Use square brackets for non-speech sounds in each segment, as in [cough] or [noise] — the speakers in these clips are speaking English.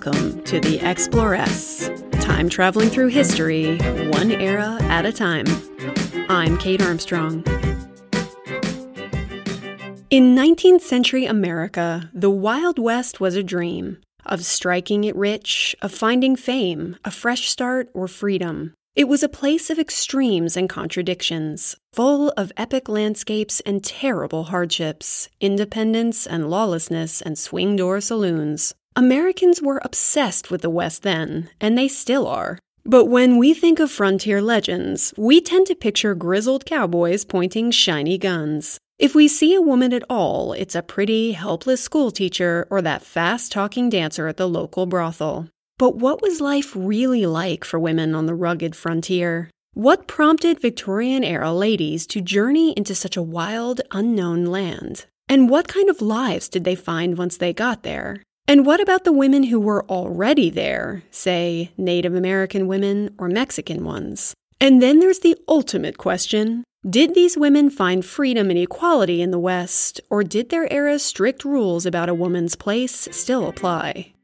Welcome to the Exploress, time traveling through history, one era at a time. I'm Kate Armstrong. In 19th century America, the Wild West was a dream of striking it rich, of finding fame, a fresh start, or freedom. It was a place of extremes and contradictions, full of epic landscapes and terrible hardships, independence and lawlessness and swing door saloons. Americans were obsessed with the West then, and they still are. But when we think of frontier legends, we tend to picture grizzled cowboys pointing shiny guns. If we see a woman at all, it's a pretty, helpless schoolteacher or that fast talking dancer at the local brothel. But what was life really like for women on the rugged frontier? What prompted Victorian era ladies to journey into such a wild, unknown land? And what kind of lives did they find once they got there? And what about the women who were already there, say Native American women or Mexican ones? And then there's the ultimate question Did these women find freedom and equality in the West, or did their era's strict rules about a woman's place still apply?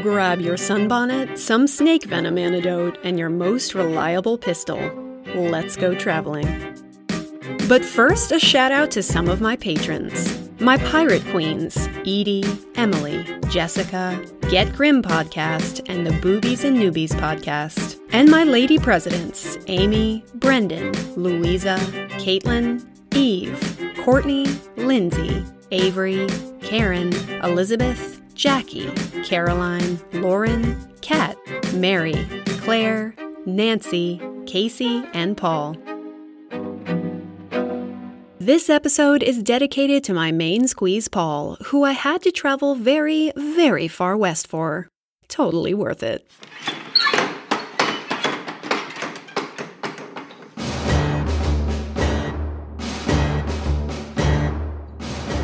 Grab your sunbonnet, some snake venom antidote, and your most reliable pistol. Let's go traveling. But first, a shout out to some of my patrons. My pirate queens, Edie, Emily, Jessica, Get Grim podcast, and the Boobies and Newbies podcast. And my lady presidents, Amy, Brendan, Louisa, Caitlin, Eve, Courtney, Lindsay, Avery, Karen, Elizabeth, Jackie, Caroline, Lauren, Kat, Mary, Claire, Nancy, Casey, and Paul. This episode is dedicated to my main squeeze, Paul, who I had to travel very, very far west for. Totally worth it.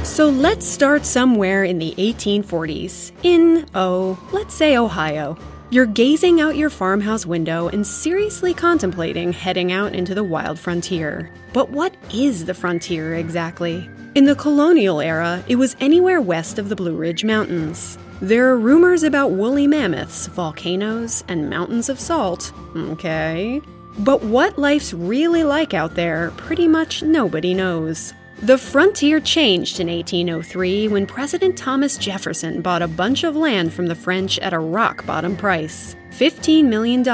So let's start somewhere in the 1840s, in, oh, let's say Ohio. You're gazing out your farmhouse window and seriously contemplating heading out into the wild frontier. But what is the frontier exactly? In the colonial era, it was anywhere west of the Blue Ridge Mountains. There are rumors about woolly mammoths, volcanoes, and mountains of salt. Okay. But what life's really like out there, pretty much nobody knows. The frontier changed in 1803 when President Thomas Jefferson bought a bunch of land from the French at a rock bottom price $15 million,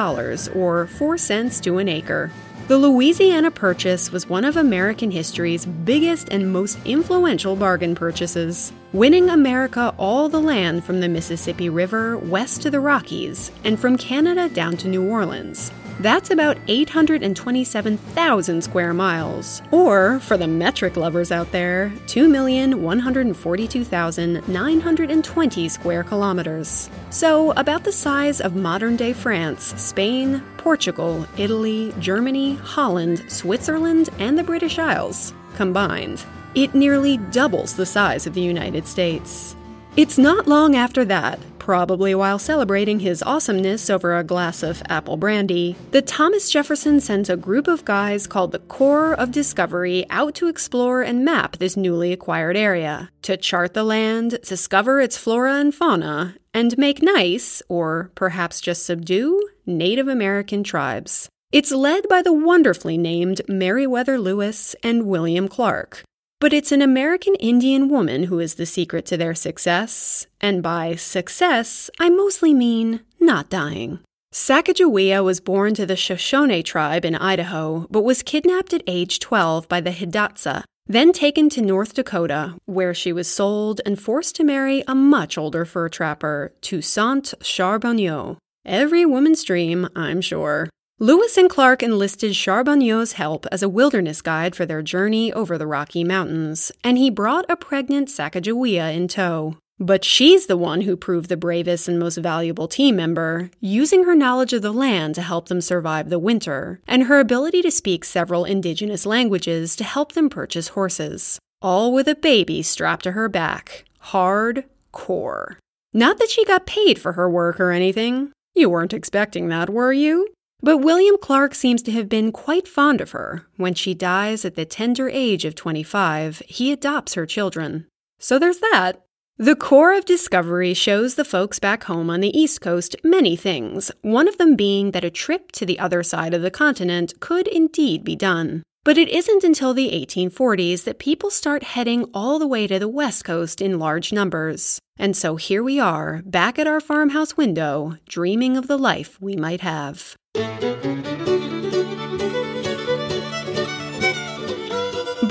or 4 cents to an acre. The Louisiana Purchase was one of American history's biggest and most influential bargain purchases, winning America all the land from the Mississippi River west to the Rockies and from Canada down to New Orleans. That's about 827,000 square miles. Or, for the metric lovers out there, 2,142,920 square kilometers. So, about the size of modern day France, Spain, Portugal, Italy, Germany, Holland, Switzerland, and the British Isles combined. It nearly doubles the size of the United States. It's not long after that, probably while celebrating his awesomeness over a glass of apple brandy, that Thomas Jefferson sends a group of guys called the Corps of Discovery out to explore and map this newly acquired area, to chart the land, discover its flora and fauna, and make nice, or perhaps just subdue, Native American tribes. It's led by the wonderfully named Meriwether Lewis and William Clark, but it's an American Indian woman who is the secret to their success. And by success, I mostly mean not dying. Sacagawea was born to the Shoshone tribe in Idaho, but was kidnapped at age 12 by the Hidatsa, then taken to North Dakota, where she was sold and forced to marry a much older fur trapper, Toussaint Charbonneau. Every woman's dream, I'm sure. Lewis and Clark enlisted Charbonneau's help as a wilderness guide for their journey over the Rocky Mountains, and he brought a pregnant Sacagawea in tow. But she's the one who proved the bravest and most valuable team member, using her knowledge of the land to help them survive the winter, and her ability to speak several indigenous languages to help them purchase horses. All with a baby strapped to her back. Hard core. Not that she got paid for her work or anything. You weren't expecting that, were you? But William Clark seems to have been quite fond of her. When she dies at the tender age of 25, he adopts her children. So there's that. The Corps of Discovery shows the folks back home on the East Coast many things, one of them being that a trip to the other side of the continent could indeed be done. But it isn't until the 1840s that people start heading all the way to the West Coast in large numbers. And so here we are, back at our farmhouse window, dreaming of the life we might have.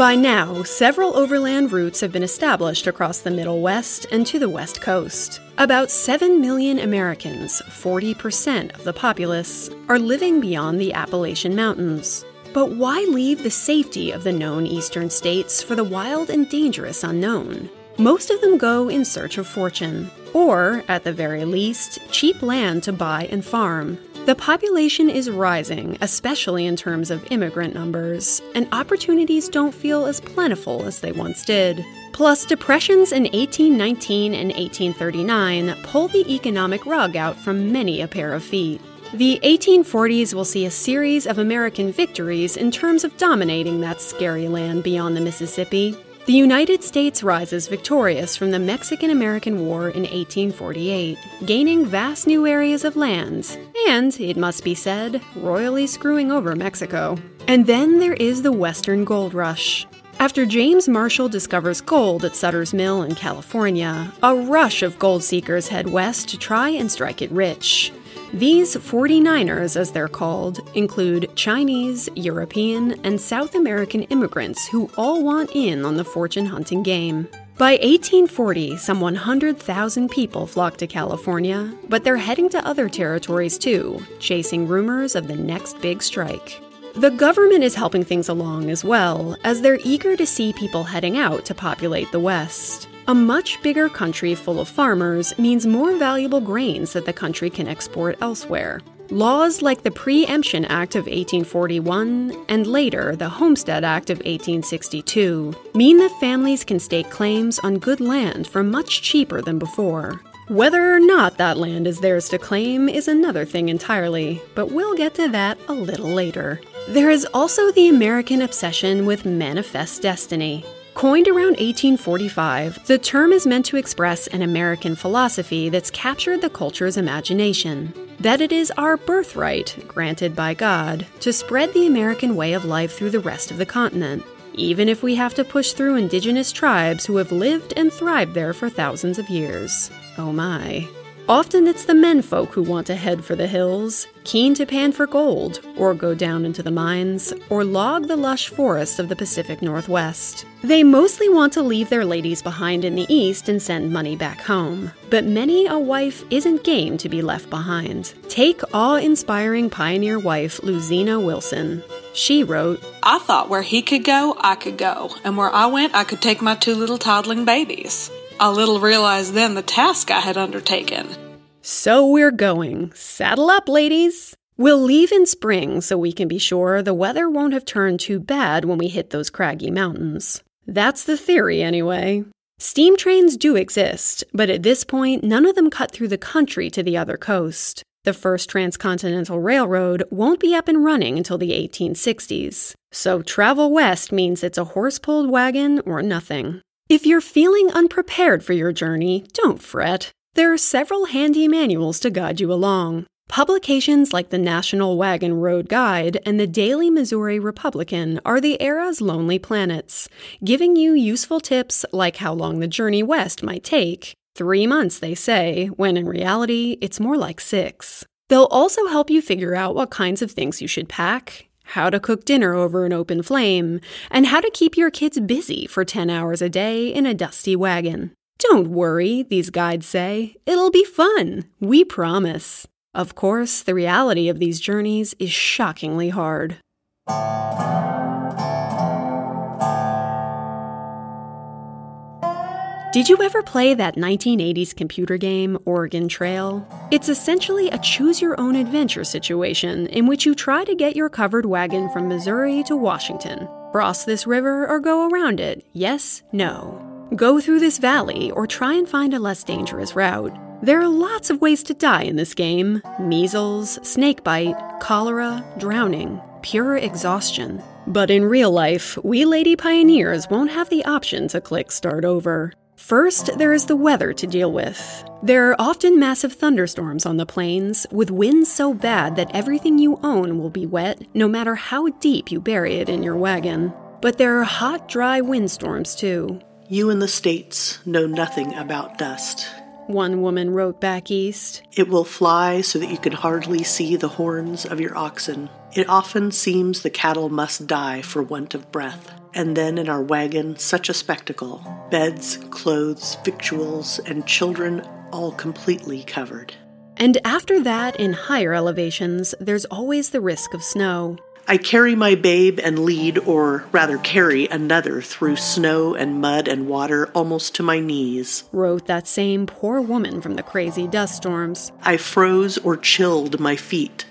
By now, several overland routes have been established across the Middle West and to the West Coast. About 7 million Americans, 40% of the populace, are living beyond the Appalachian Mountains. But why leave the safety of the known eastern states for the wild and dangerous unknown? Most of them go in search of fortune, or, at the very least, cheap land to buy and farm. The population is rising, especially in terms of immigrant numbers, and opportunities don't feel as plentiful as they once did. Plus, depressions in 1819 and 1839 pull the economic rug out from many a pair of feet. The 1840s will see a series of American victories in terms of dominating that scary land beyond the Mississippi. The United States rises victorious from the Mexican American War in 1848, gaining vast new areas of lands, and, it must be said, royally screwing over Mexico. And then there is the Western Gold Rush. After James Marshall discovers gold at Sutter's Mill in California, a rush of gold seekers head west to try and strike it rich. These 49ers, as they're called, include Chinese, European, and South American immigrants who all want in on the fortune hunting game. By 1840, some 100,000 people flock to California, but they're heading to other territories too, chasing rumors of the next big strike. The government is helping things along as well, as they're eager to see people heading out to populate the West. A much bigger country full of farmers means more valuable grains that the country can export elsewhere. Laws like the Preemption Act of 1841 and later the Homestead Act of 1862 mean that families can stake claims on good land for much cheaper than before. Whether or not that land is theirs to claim is another thing entirely, but we'll get to that a little later. There is also the American obsession with manifest destiny. Coined around 1845, the term is meant to express an American philosophy that's captured the culture's imagination that it is our birthright, granted by God, to spread the American way of life through the rest of the continent, even if we have to push through indigenous tribes who have lived and thrived there for thousands of years. Oh my. Often it's the menfolk who want to head for the hills, keen to pan for gold, or go down into the mines, or log the lush forests of the Pacific Northwest. They mostly want to leave their ladies behind in the East and send money back home, but many a wife isn't game to be left behind. Take awe inspiring pioneer wife Luzena Wilson. She wrote, I thought where he could go, I could go, and where I went, I could take my two little toddling babies. I little realized then the task I had undertaken. So we're going. Saddle up, ladies. We'll leave in spring so we can be sure the weather won't have turned too bad when we hit those craggy mountains. That's the theory, anyway. Steam trains do exist, but at this point, none of them cut through the country to the other coast. The first transcontinental railroad won't be up and running until the 1860s. So travel west means it's a horse pulled wagon or nothing. If you're feeling unprepared for your journey, don't fret. There are several handy manuals to guide you along. Publications like the National Wagon Road Guide and the Daily Missouri Republican are the era's lonely planets, giving you useful tips like how long the journey west might take. Three months, they say, when in reality, it's more like six. They'll also help you figure out what kinds of things you should pack, how to cook dinner over an open flame, and how to keep your kids busy for 10 hours a day in a dusty wagon. Don't worry, these guides say. It'll be fun. We promise. Of course, the reality of these journeys is shockingly hard. Did you ever play that 1980s computer game, Oregon Trail? It's essentially a choose your own adventure situation in which you try to get your covered wagon from Missouri to Washington. Cross this river or go around it? Yes, no. Go through this valley or try and find a less dangerous route. There are lots of ways to die in this game measles, snakebite, cholera, drowning, pure exhaustion. But in real life, we lady pioneers won't have the option to click start over. First, there is the weather to deal with. There are often massive thunderstorms on the plains, with winds so bad that everything you own will be wet, no matter how deep you bury it in your wagon. But there are hot, dry windstorms too. You in the States know nothing about dust. One woman wrote back east. It will fly so that you can hardly see the horns of your oxen. It often seems the cattle must die for want of breath. And then in our wagon, such a spectacle beds, clothes, victuals, and children all completely covered. And after that, in higher elevations, there's always the risk of snow. I carry my babe and lead, or rather carry another, through snow and mud and water almost to my knees, wrote that same poor woman from the crazy dust storms. I froze or chilled my feet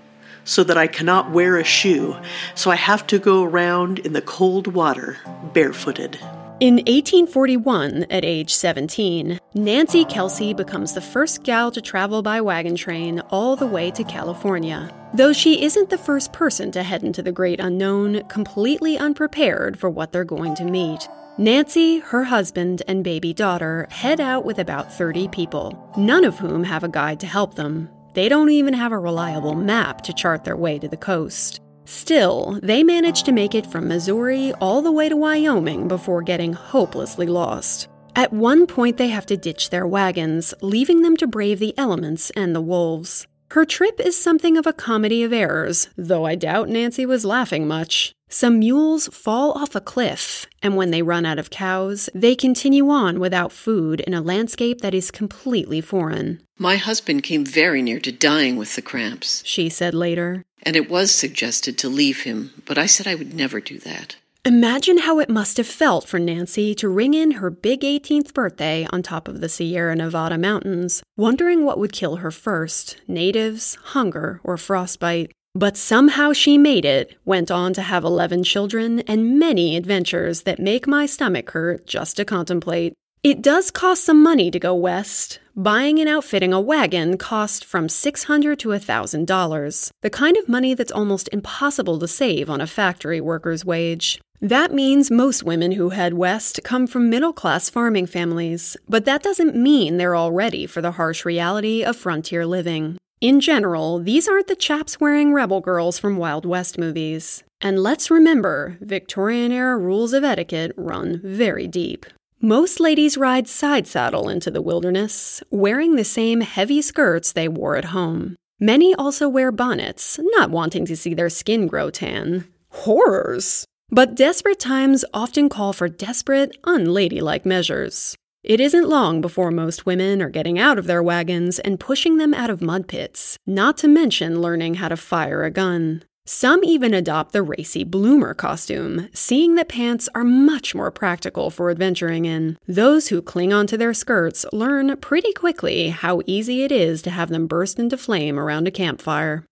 so that I cannot wear a shoe, so I have to go around in the cold water barefooted. In 1841, at age 17, Nancy Kelsey becomes the first gal to travel by wagon train all the way to California. Though she isn't the first person to head into the great unknown, completely unprepared for what they're going to meet. Nancy, her husband, and baby daughter head out with about 30 people, none of whom have a guide to help them. They don't even have a reliable map to chart their way to the coast. Still, they manage to make it from Missouri all the way to Wyoming before getting hopelessly lost. At one point, they have to ditch their wagons, leaving them to brave the elements and the wolves. Her trip is something of a comedy of errors, though I doubt Nancy was laughing much. Some mules fall off a cliff, and when they run out of cows, they continue on without food in a landscape that is completely foreign. My husband came very near to dying with the cramps, she said later. And it was suggested to leave him, but I said I would never do that. Imagine how it must have felt for Nancy to ring in her big 18th birthday on top of the Sierra Nevada mountains, wondering what would kill her first natives, hunger, or frostbite. But somehow she made it, went on to have 11 children, and many adventures that make my stomach hurt just to contemplate. It does cost some money to go west. Buying and outfitting a wagon cost from 600 to $1,000, the kind of money that's almost impossible to save on a factory worker's wage. That means most women who head west come from middle class farming families, but that doesn't mean they're all ready for the harsh reality of frontier living. In general, these aren't the chaps wearing rebel girls from Wild West movies. And let's remember, Victorian era rules of etiquette run very deep. Most ladies ride side saddle into the wilderness, wearing the same heavy skirts they wore at home. Many also wear bonnets, not wanting to see their skin grow tan. Horrors! But desperate times often call for desperate, unladylike measures. It isn't long before most women are getting out of their wagons and pushing them out of mud pits, not to mention learning how to fire a gun. Some even adopt the racy bloomer costume, seeing that pants are much more practical for adventuring in. Those who cling onto their skirts learn pretty quickly how easy it is to have them burst into flame around a campfire.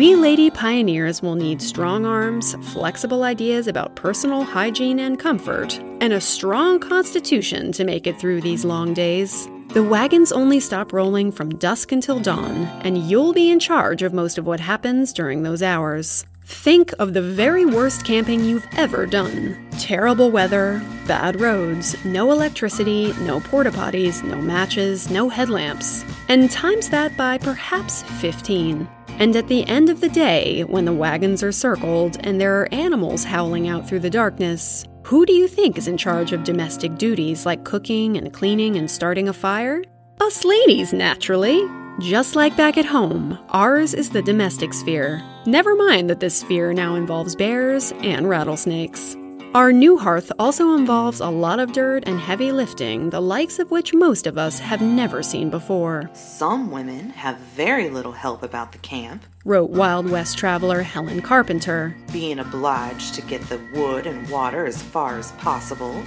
We lady pioneers will need strong arms, flexible ideas about personal hygiene and comfort, and a strong constitution to make it through these long days. The wagons only stop rolling from dusk until dawn, and you'll be in charge of most of what happens during those hours. Think of the very worst camping you've ever done. Terrible weather, bad roads, no electricity, no porta potties, no matches, no headlamps. And times that by perhaps 15. And at the end of the day, when the wagons are circled and there are animals howling out through the darkness, who do you think is in charge of domestic duties like cooking and cleaning and starting a fire? Us ladies, naturally. Just like back at home, ours is the domestic sphere. Never mind that this sphere now involves bears and rattlesnakes. Our new hearth also involves a lot of dirt and heavy lifting, the likes of which most of us have never seen before. Some women have very little help about the camp, wrote Wild West traveler Helen Carpenter. Being obliged to get the wood and water as far as possible,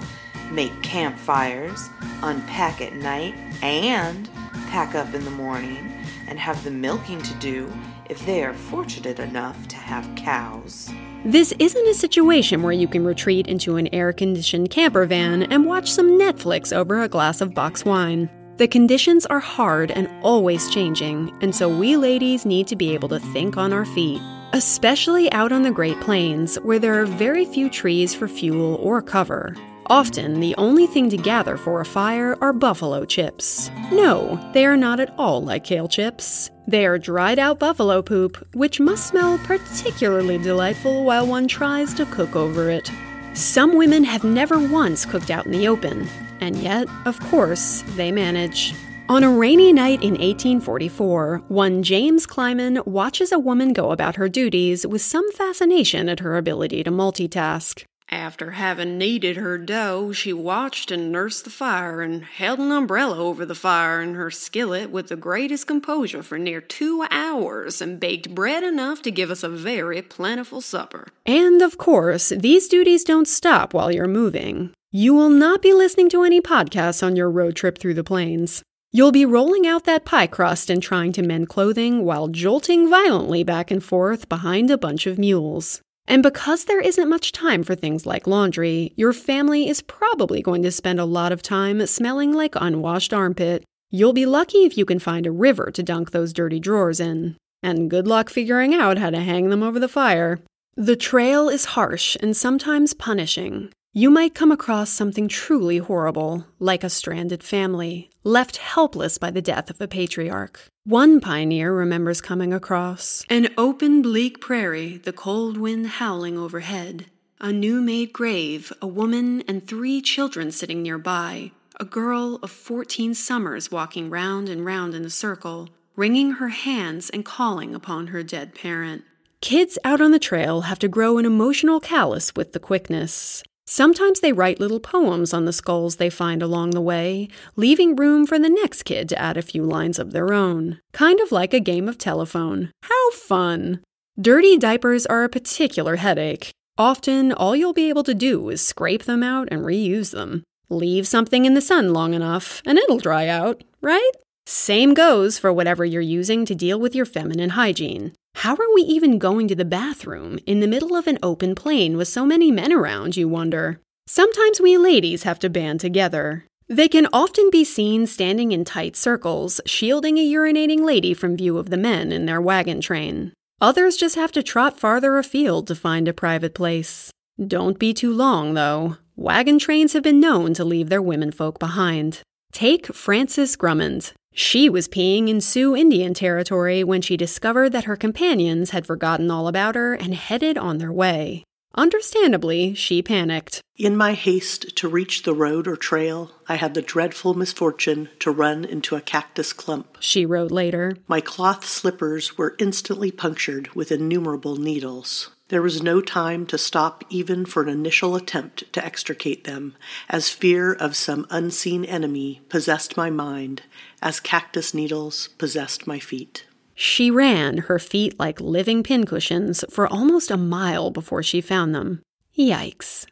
make campfires, unpack at night, and pack up in the morning, and have the milking to do if they are fortunate enough to have cows. This isn't a situation where you can retreat into an air conditioned camper van and watch some Netflix over a glass of box wine. The conditions are hard and always changing, and so we ladies need to be able to think on our feet. especially out on the Great Plains, where there are very few trees for fuel or cover. Often, the only thing to gather for a fire are buffalo chips. No, they are not at all like kale chips. They are dried out buffalo poop, which must smell particularly delightful while one tries to cook over it. Some women have never once cooked out in the open, and yet, of course, they manage. On a rainy night in 1844, one James Clyman watches a woman go about her duties with some fascination at her ability to multitask. After having kneaded her dough, she watched and nursed the fire and held an umbrella over the fire in her skillet with the greatest composure for near two hours and baked bread enough to give us a very plentiful supper. And of course, these duties don't stop while you're moving. You will not be listening to any podcasts on your road trip through the plains. You'll be rolling out that pie crust and trying to mend clothing while jolting violently back and forth behind a bunch of mules. And because there isn't much time for things like laundry, your family is probably going to spend a lot of time smelling like unwashed armpit. You'll be lucky if you can find a river to dunk those dirty drawers in. And good luck figuring out how to hang them over the fire. The trail is harsh and sometimes punishing. You might come across something truly horrible, like a stranded family, left helpless by the death of a patriarch. One pioneer remembers coming across an open, bleak prairie, the cold wind howling overhead, a new made grave, a woman and three children sitting nearby, a girl of fourteen summers walking round and round in a circle, wringing her hands and calling upon her dead parent. Kids out on the trail have to grow an emotional callus with the quickness. Sometimes they write little poems on the skulls they find along the way, leaving room for the next kid to add a few lines of their own. Kind of like a game of telephone. How fun! Dirty diapers are a particular headache. Often, all you'll be able to do is scrape them out and reuse them. Leave something in the sun long enough, and it'll dry out, right? Same goes for whatever you're using to deal with your feminine hygiene. How are we even going to the bathroom in the middle of an open plain with so many men around, you wonder? Sometimes we ladies have to band together. They can often be seen standing in tight circles, shielding a urinating lady from view of the men in their wagon train. Others just have to trot farther afield to find a private place. Don't be too long, though. Wagon trains have been known to leave their womenfolk behind. Take Frances Grummond. She was peeing in Sioux Indian territory when she discovered that her companions had forgotten all about her and headed on their way. Understandably, she panicked. In my haste to reach the road or trail, I had the dreadful misfortune to run into a cactus clump. She wrote later. My cloth slippers were instantly punctured with innumerable needles. There was no time to stop even for an initial attempt to extricate them, as fear of some unseen enemy possessed my mind, as cactus needles possessed my feet. She ran, her feet like living pincushions, for almost a mile before she found them. Yikes.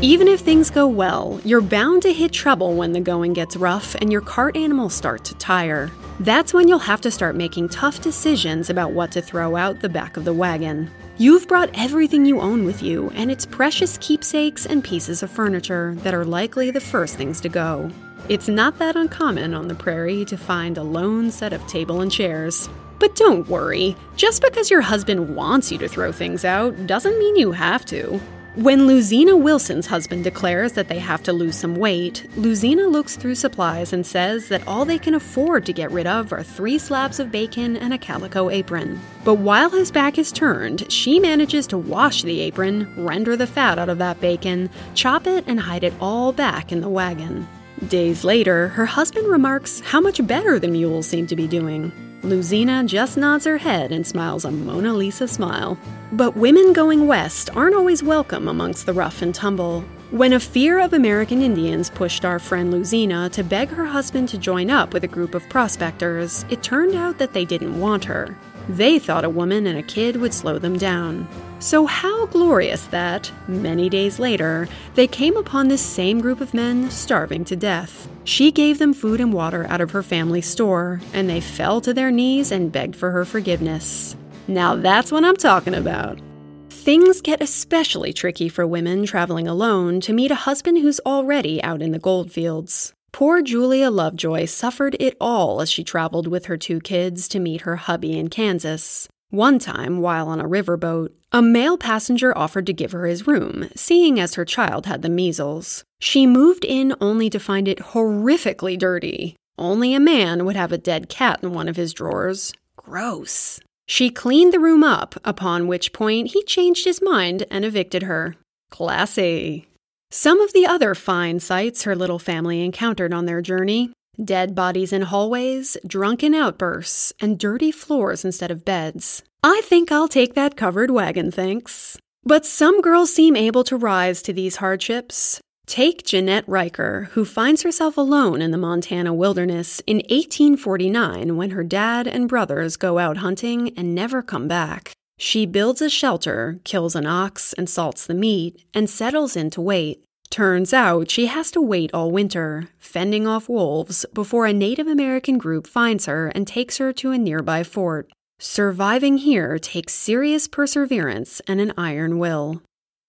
Even if things go well, you're bound to hit trouble when the going gets rough and your cart animals start to tire. That's when you'll have to start making tough decisions about what to throw out the back of the wagon. You've brought everything you own with you, and it's precious keepsakes and pieces of furniture that are likely the first things to go. It's not that uncommon on the prairie to find a lone set of table and chairs. But don't worry, just because your husband wants you to throw things out doesn't mean you have to. When Luzena Wilson's husband declares that they have to lose some weight, Luzena looks through supplies and says that all they can afford to get rid of are three slabs of bacon and a calico apron. But while his back is turned, she manages to wash the apron, render the fat out of that bacon, chop it, and hide it all back in the wagon. Days later, her husband remarks how much better the mules seem to be doing. Luzena just nods her head and smiles a Mona Lisa smile. But women going west aren't always welcome amongst the rough and tumble. When a fear of American Indians pushed our friend Luzena to beg her husband to join up with a group of prospectors, it turned out that they didn't want her. They thought a woman and a kid would slow them down. So, how glorious that, many days later, they came upon this same group of men starving to death. She gave them food and water out of her family store, and they fell to their knees and begged for her forgiveness. Now that's what I'm talking about. Things get especially tricky for women traveling alone to meet a husband who's already out in the goldfields. Poor Julia Lovejoy suffered it all as she traveled with her two kids to meet her hubby in Kansas. One time, while on a riverboat, a male passenger offered to give her his room, seeing as her child had the measles. She moved in only to find it horrifically dirty. Only a man would have a dead cat in one of his drawers. Gross. She cleaned the room up, upon which point he changed his mind and evicted her. Classy. Some of the other fine sights her little family encountered on their journey dead bodies in hallways, drunken outbursts, and dirty floors instead of beds. I think I'll take that covered wagon, thanks. But some girls seem able to rise to these hardships. Take Jeanette Riker, who finds herself alone in the Montana wilderness in 1849 when her dad and brothers go out hunting and never come back. She builds a shelter, kills an ox, and salts the meat, and settles in to wait. Turns out she has to wait all winter, fending off wolves, before a Native American group finds her and takes her to a nearby fort. Surviving here takes serious perseverance and an iron will.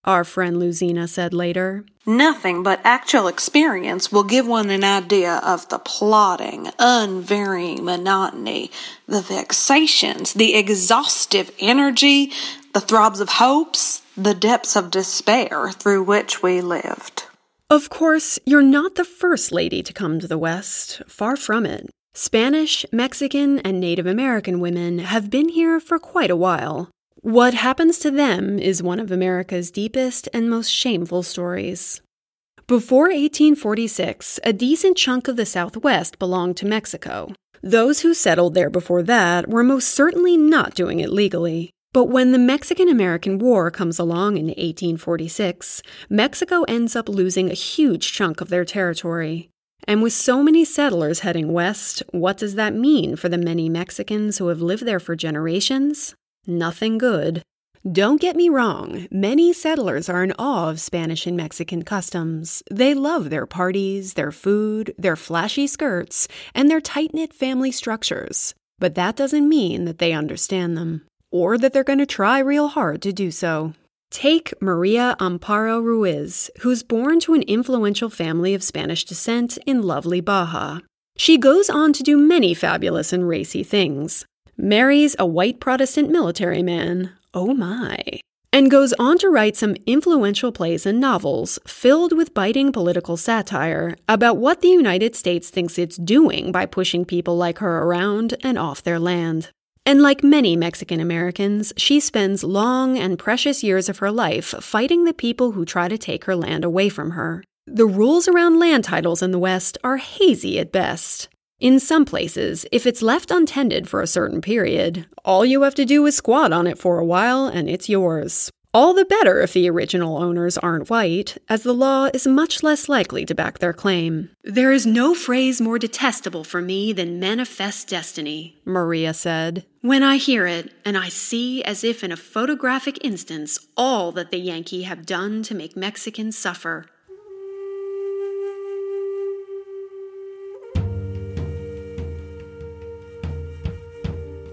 Our friend Luzena said later. Nothing but actual experience will give one an idea of the plodding, unvarying monotony, the vexations, the exhaustive energy, the throbs of hopes, the depths of despair through which we lived. Of course, you're not the first lady to come to the West. Far from it. Spanish, Mexican, and Native American women have been here for quite a while. What happens to them is one of America's deepest and most shameful stories. Before 1846, a decent chunk of the Southwest belonged to Mexico. Those who settled there before that were most certainly not doing it legally. But when the Mexican American War comes along in 1846, Mexico ends up losing a huge chunk of their territory. And with so many settlers heading west, what does that mean for the many Mexicans who have lived there for generations? Nothing good. Don't get me wrong, many settlers are in awe of Spanish and Mexican customs. They love their parties, their food, their flashy skirts, and their tight knit family structures. But that doesn't mean that they understand them, or that they're going to try real hard to do so. Take Maria Amparo Ruiz, who's born to an influential family of Spanish descent in lovely Baja. She goes on to do many fabulous and racy things marries a white Protestant military man, oh my, and goes on to write some influential plays and novels filled with biting political satire about what the United States thinks it's doing by pushing people like her around and off their land. And like many Mexican Americans, she spends long and precious years of her life fighting the people who try to take her land away from her. The rules around land titles in the West are hazy at best. In some places, if it's left untended for a certain period, all you have to do is squat on it for a while and it's yours. All the better if the original owners aren't white, as the law is much less likely to back their claim. There is no phrase more detestable for me than manifest destiny, Maria said. When I hear it, and I see as if in a photographic instance all that the Yankee have done to make Mexicans suffer,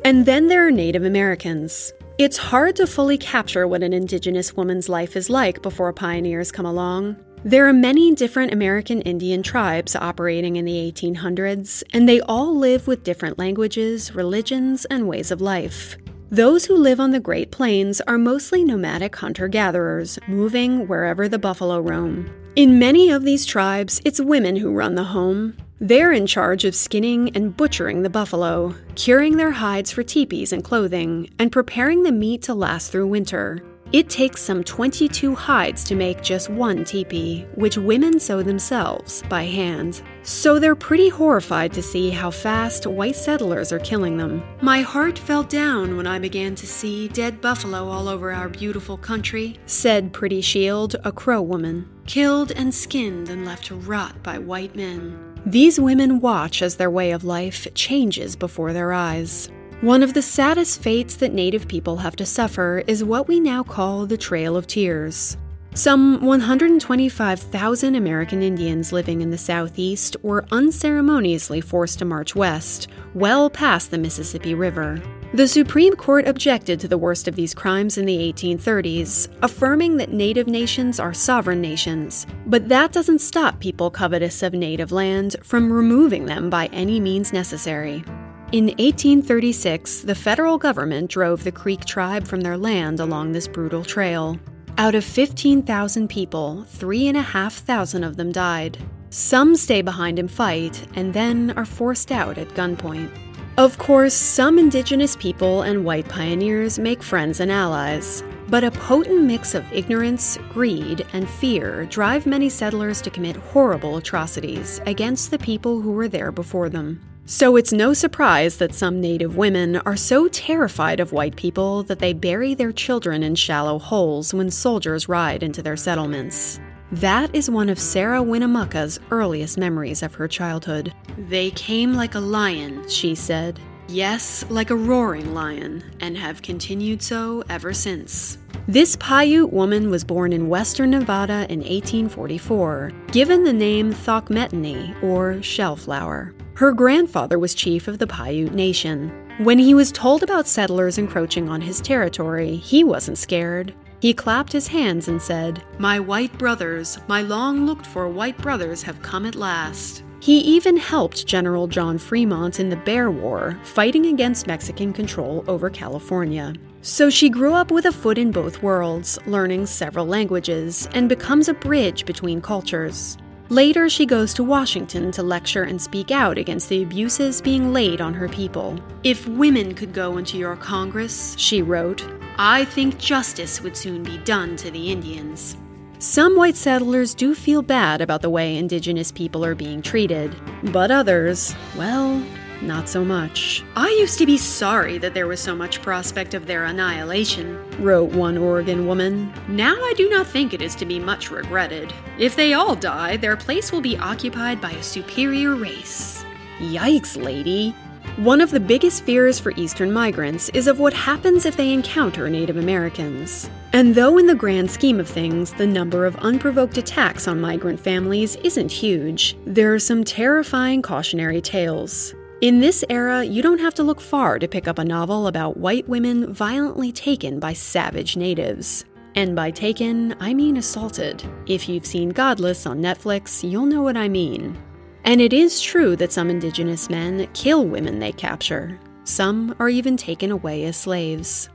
And then there are Native Americans. It's hard to fully capture what an Indigenous woman's life is like before pioneers come along. There are many different American Indian tribes operating in the 1800s, and they all live with different languages, religions, and ways of life. Those who live on the Great Plains are mostly nomadic hunter gatherers, moving wherever the buffalo roam. In many of these tribes, it's women who run the home. They're in charge of skinning and butchering the buffalo, curing their hides for teepees and clothing, and preparing the meat to last through winter. It takes some 22 hides to make just one teepee, which women sew themselves by hand. So they're pretty horrified to see how fast white settlers are killing them. My heart fell down when I began to see dead buffalo all over our beautiful country, said Pretty Shield, a Crow woman, killed and skinned and left to rot by white men. These women watch as their way of life changes before their eyes. One of the saddest fates that Native people have to suffer is what we now call the Trail of Tears. Some 125,000 American Indians living in the Southeast were unceremoniously forced to march west, well past the Mississippi River. The Supreme Court objected to the worst of these crimes in the 1830s, affirming that native nations are sovereign nations. But that doesn't stop people covetous of native land from removing them by any means necessary. In 1836, the federal government drove the Creek tribe from their land along this brutal trail. Out of 15,000 people, 3,500 of them died. Some stay behind and fight, and then are forced out at gunpoint. Of course, some indigenous people and white pioneers make friends and allies, but a potent mix of ignorance, greed, and fear drive many settlers to commit horrible atrocities against the people who were there before them. So it's no surprise that some Native women are so terrified of white people that they bury their children in shallow holes when soldiers ride into their settlements. That is one of Sarah Winnemucca's earliest memories of her childhood. They came like a lion, she said. Yes, like a roaring lion, and have continued so ever since. This Paiute woman was born in western Nevada in 1844, given the name Thokmetani, or shellflower. Her grandfather was chief of the Paiute Nation. When he was told about settlers encroaching on his territory, he wasn't scared. He clapped his hands and said, My white brothers, my long looked for white brothers have come at last. He even helped General John Fremont in the Bear War, fighting against Mexican control over California. So she grew up with a foot in both worlds, learning several languages, and becomes a bridge between cultures. Later, she goes to Washington to lecture and speak out against the abuses being laid on her people. If women could go into your Congress, she wrote, I think justice would soon be done to the Indians. Some white settlers do feel bad about the way indigenous people are being treated, but others, well, not so much. I used to be sorry that there was so much prospect of their annihilation, wrote one Oregon woman. Now I do not think it is to be much regretted. If they all die, their place will be occupied by a superior race. Yikes, lady. One of the biggest fears for Eastern migrants is of what happens if they encounter Native Americans. And though, in the grand scheme of things, the number of unprovoked attacks on migrant families isn't huge, there are some terrifying cautionary tales. In this era, you don't have to look far to pick up a novel about white women violently taken by savage natives. And by taken, I mean assaulted. If you've seen Godless on Netflix, you'll know what I mean. And it is true that some indigenous men kill women they capture. Some are even taken away as slaves.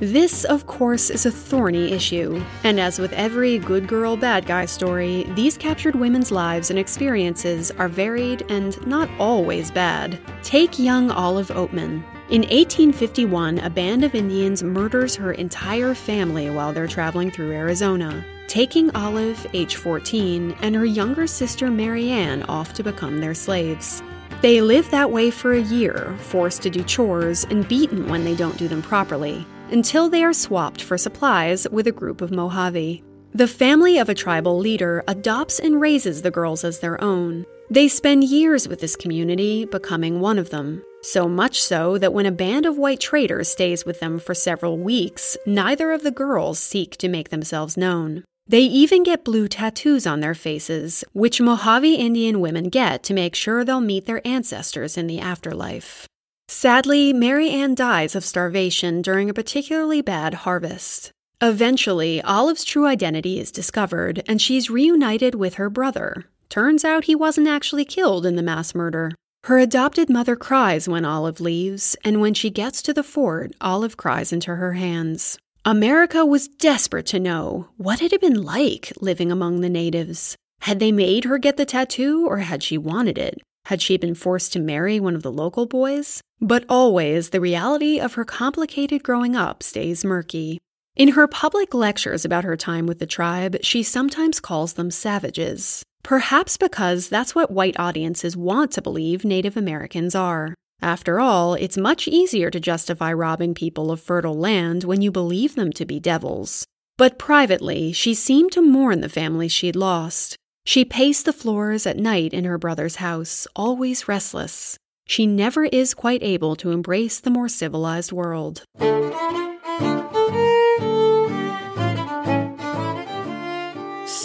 This, of course, is a thorny issue, and as with every good girl, bad guy story, these captured women's lives and experiences are varied and not always bad. Take young Olive Oatman. In 1851, a band of Indians murders her entire family while they're traveling through Arizona, taking Olive, age 14, and her younger sister Mary Ann off to become their slaves. They live that way for a year, forced to do chores and beaten when they don't do them properly until they are swapped for supplies with a group of Mojave. The family of a tribal leader adopts and raises the girls as their own. They spend years with this community, becoming one of them. So much so that when a band of white traders stays with them for several weeks, neither of the girls seek to make themselves known. They even get blue tattoos on their faces, which Mojave Indian women get to make sure they'll meet their ancestors in the afterlife. Sadly, Mary Ann dies of starvation during a particularly bad harvest. Eventually, Olive's true identity is discovered, and she's reunited with her brother. Turns out he wasn't actually killed in the mass murder. Her adopted mother cries when Olive leaves, and when she gets to the fort, Olive cries into her hands. America was desperate to know what it had been like living among the natives. Had they made her get the tattoo, or had she wanted it? Had she been forced to marry one of the local boys? But always, the reality of her complicated growing up stays murky. In her public lectures about her time with the tribe, she sometimes calls them savages. Perhaps because that's what white audiences want to believe Native Americans are. After all, it's much easier to justify robbing people of fertile land when you believe them to be devils. But privately, she seemed to mourn the family she'd lost. She paced the floors at night in her brother's house, always restless. She never is quite able to embrace the more civilized world.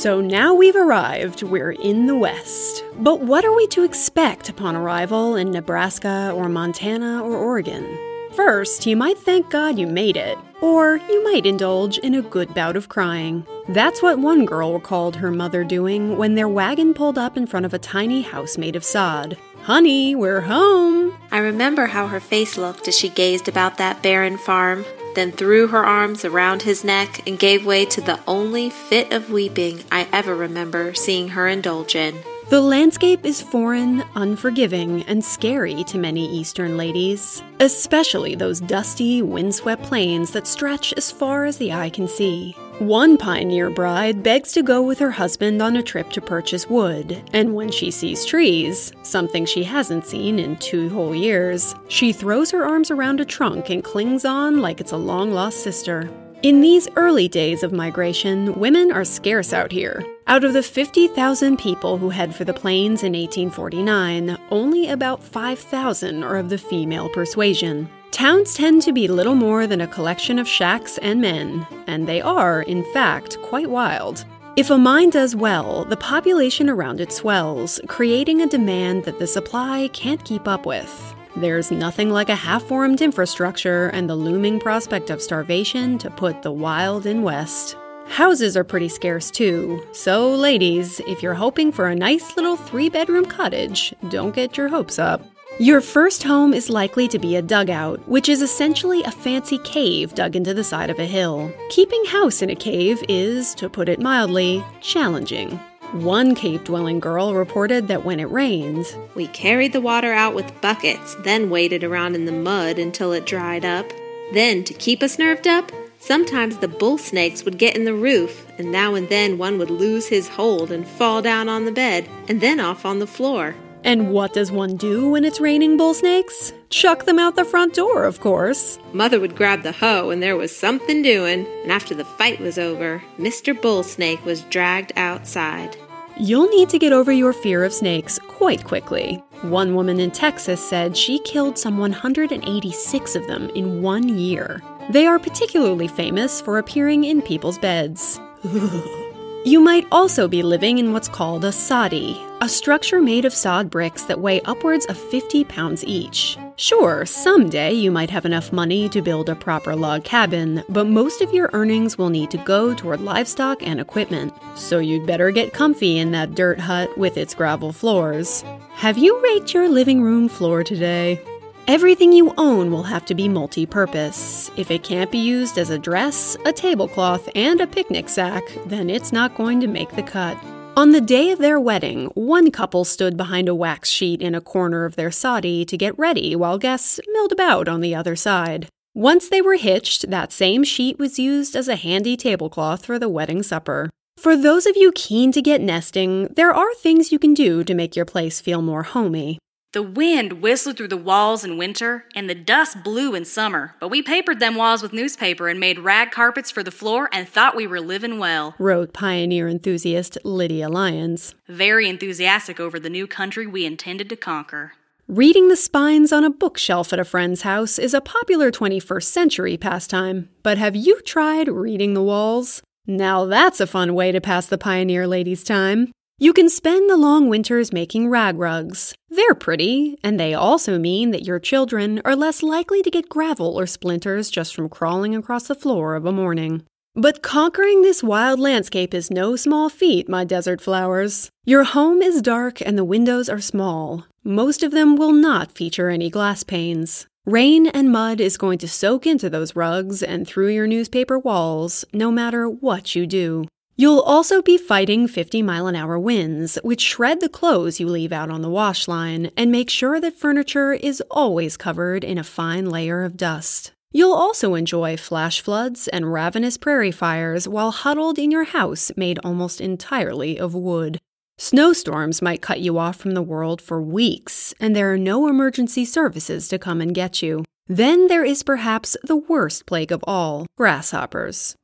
So now we've arrived, we're in the West. But what are we to expect upon arrival in Nebraska or Montana or Oregon? First, you might thank God you made it, or you might indulge in a good bout of crying. That's what one girl recalled her mother doing when their wagon pulled up in front of a tiny house made of sod. Honey, we're home! I remember how her face looked as she gazed about that barren farm, then threw her arms around his neck and gave way to the only fit of weeping I ever remember seeing her indulge in. The landscape is foreign, unforgiving, and scary to many Eastern ladies, especially those dusty, windswept plains that stretch as far as the eye can see. One pioneer bride begs to go with her husband on a trip to purchase wood, and when she sees trees, something she hasn't seen in two whole years, she throws her arms around a trunk and clings on like it's a long lost sister. In these early days of migration, women are scarce out here. Out of the 50,000 people who head for the plains in 1849, only about 5,000 are of the female persuasion. Towns tend to be little more than a collection of shacks and men, and they are, in fact, quite wild. If a mine does well, the population around it swells, creating a demand that the supply can't keep up with. There's nothing like a half formed infrastructure and the looming prospect of starvation to put the wild in West. Houses are pretty scarce too, so ladies, if you're hoping for a nice little three bedroom cottage, don't get your hopes up. Your first home is likely to be a dugout, which is essentially a fancy cave dug into the side of a hill. Keeping house in a cave is, to put it mildly, challenging. One cave dwelling girl reported that when it rained, We carried the water out with buckets, then waited around in the mud until it dried up. Then, to keep us nerved up, sometimes the bull snakes would get in the roof, and now and then one would lose his hold and fall down on the bed, and then off on the floor. And what does one do when it's raining bull snakes? Chuck them out the front door, of course. Mother would grab the hoe, and there was something doing. And after the fight was over, Mr. Bull Snake was dragged outside. You'll need to get over your fear of snakes quite quickly. One woman in Texas said she killed some 186 of them in one year. They are particularly famous for appearing in people's beds. [laughs] You might also be living in what's called a soddy, a structure made of sod bricks that weigh upwards of 50 pounds each. Sure, someday you might have enough money to build a proper log cabin, but most of your earnings will need to go toward livestock and equipment. So you'd better get comfy in that dirt hut with its gravel floors. Have you raked your living room floor today? Everything you own will have to be multi purpose. If it can't be used as a dress, a tablecloth, and a picnic sack, then it's not going to make the cut. On the day of their wedding, one couple stood behind a wax sheet in a corner of their soddy to get ready while guests milled about on the other side. Once they were hitched, that same sheet was used as a handy tablecloth for the wedding supper. For those of you keen to get nesting, there are things you can do to make your place feel more homey. The wind whistled through the walls in winter, and the dust blew in summer, but we papered them walls with newspaper and made rag carpets for the floor and thought we were living well. Wrote pioneer enthusiast Lydia Lyons. Very enthusiastic over the new country we intended to conquer. Reading the spines on a bookshelf at a friend's house is a popular 21st century pastime, but have you tried reading the walls? Now that's a fun way to pass the pioneer lady's time. You can spend the long winters making rag rugs. They're pretty, and they also mean that your children are less likely to get gravel or splinters just from crawling across the floor of a morning. But conquering this wild landscape is no small feat, my desert flowers. Your home is dark and the windows are small. Most of them will not feature any glass panes. Rain and mud is going to soak into those rugs and through your newspaper walls, no matter what you do. You'll also be fighting 50 mile an hour winds, which shred the clothes you leave out on the wash line and make sure that furniture is always covered in a fine layer of dust. You'll also enjoy flash floods and ravenous prairie fires while huddled in your house made almost entirely of wood. Snowstorms might cut you off from the world for weeks, and there are no emergency services to come and get you. Then there is perhaps the worst plague of all grasshoppers.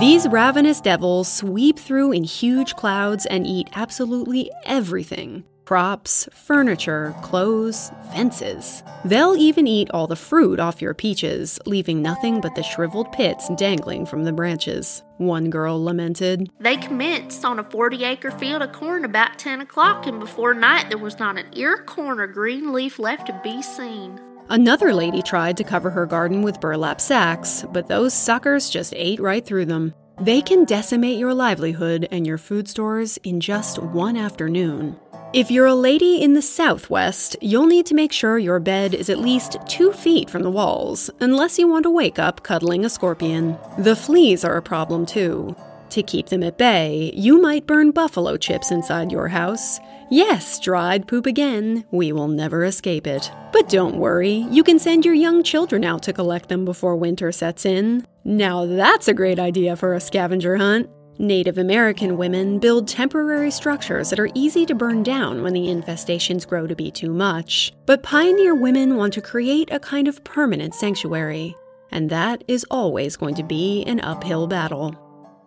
These ravenous devils sweep through in huge clouds and eat absolutely everything. crops, furniture, clothes, fences. They'll even eat all the fruit off your peaches, leaving nothing but the shriveled pits dangling from the branches. One girl lamented. They commenced on a 40 acre field of corn about 10 o'clock, and before night there was not an ear corn or green leaf left to be seen. Another lady tried to cover her garden with burlap sacks, but those suckers just ate right through them. They can decimate your livelihood and your food stores in just one afternoon. If you're a lady in the Southwest, you'll need to make sure your bed is at least two feet from the walls, unless you want to wake up cuddling a scorpion. The fleas are a problem too. To keep them at bay, you might burn buffalo chips inside your house. Yes, dried poop again. We will never escape it. But don't worry, you can send your young children out to collect them before winter sets in. Now that's a great idea for a scavenger hunt. Native American women build temporary structures that are easy to burn down when the infestations grow to be too much. But pioneer women want to create a kind of permanent sanctuary. And that is always going to be an uphill battle.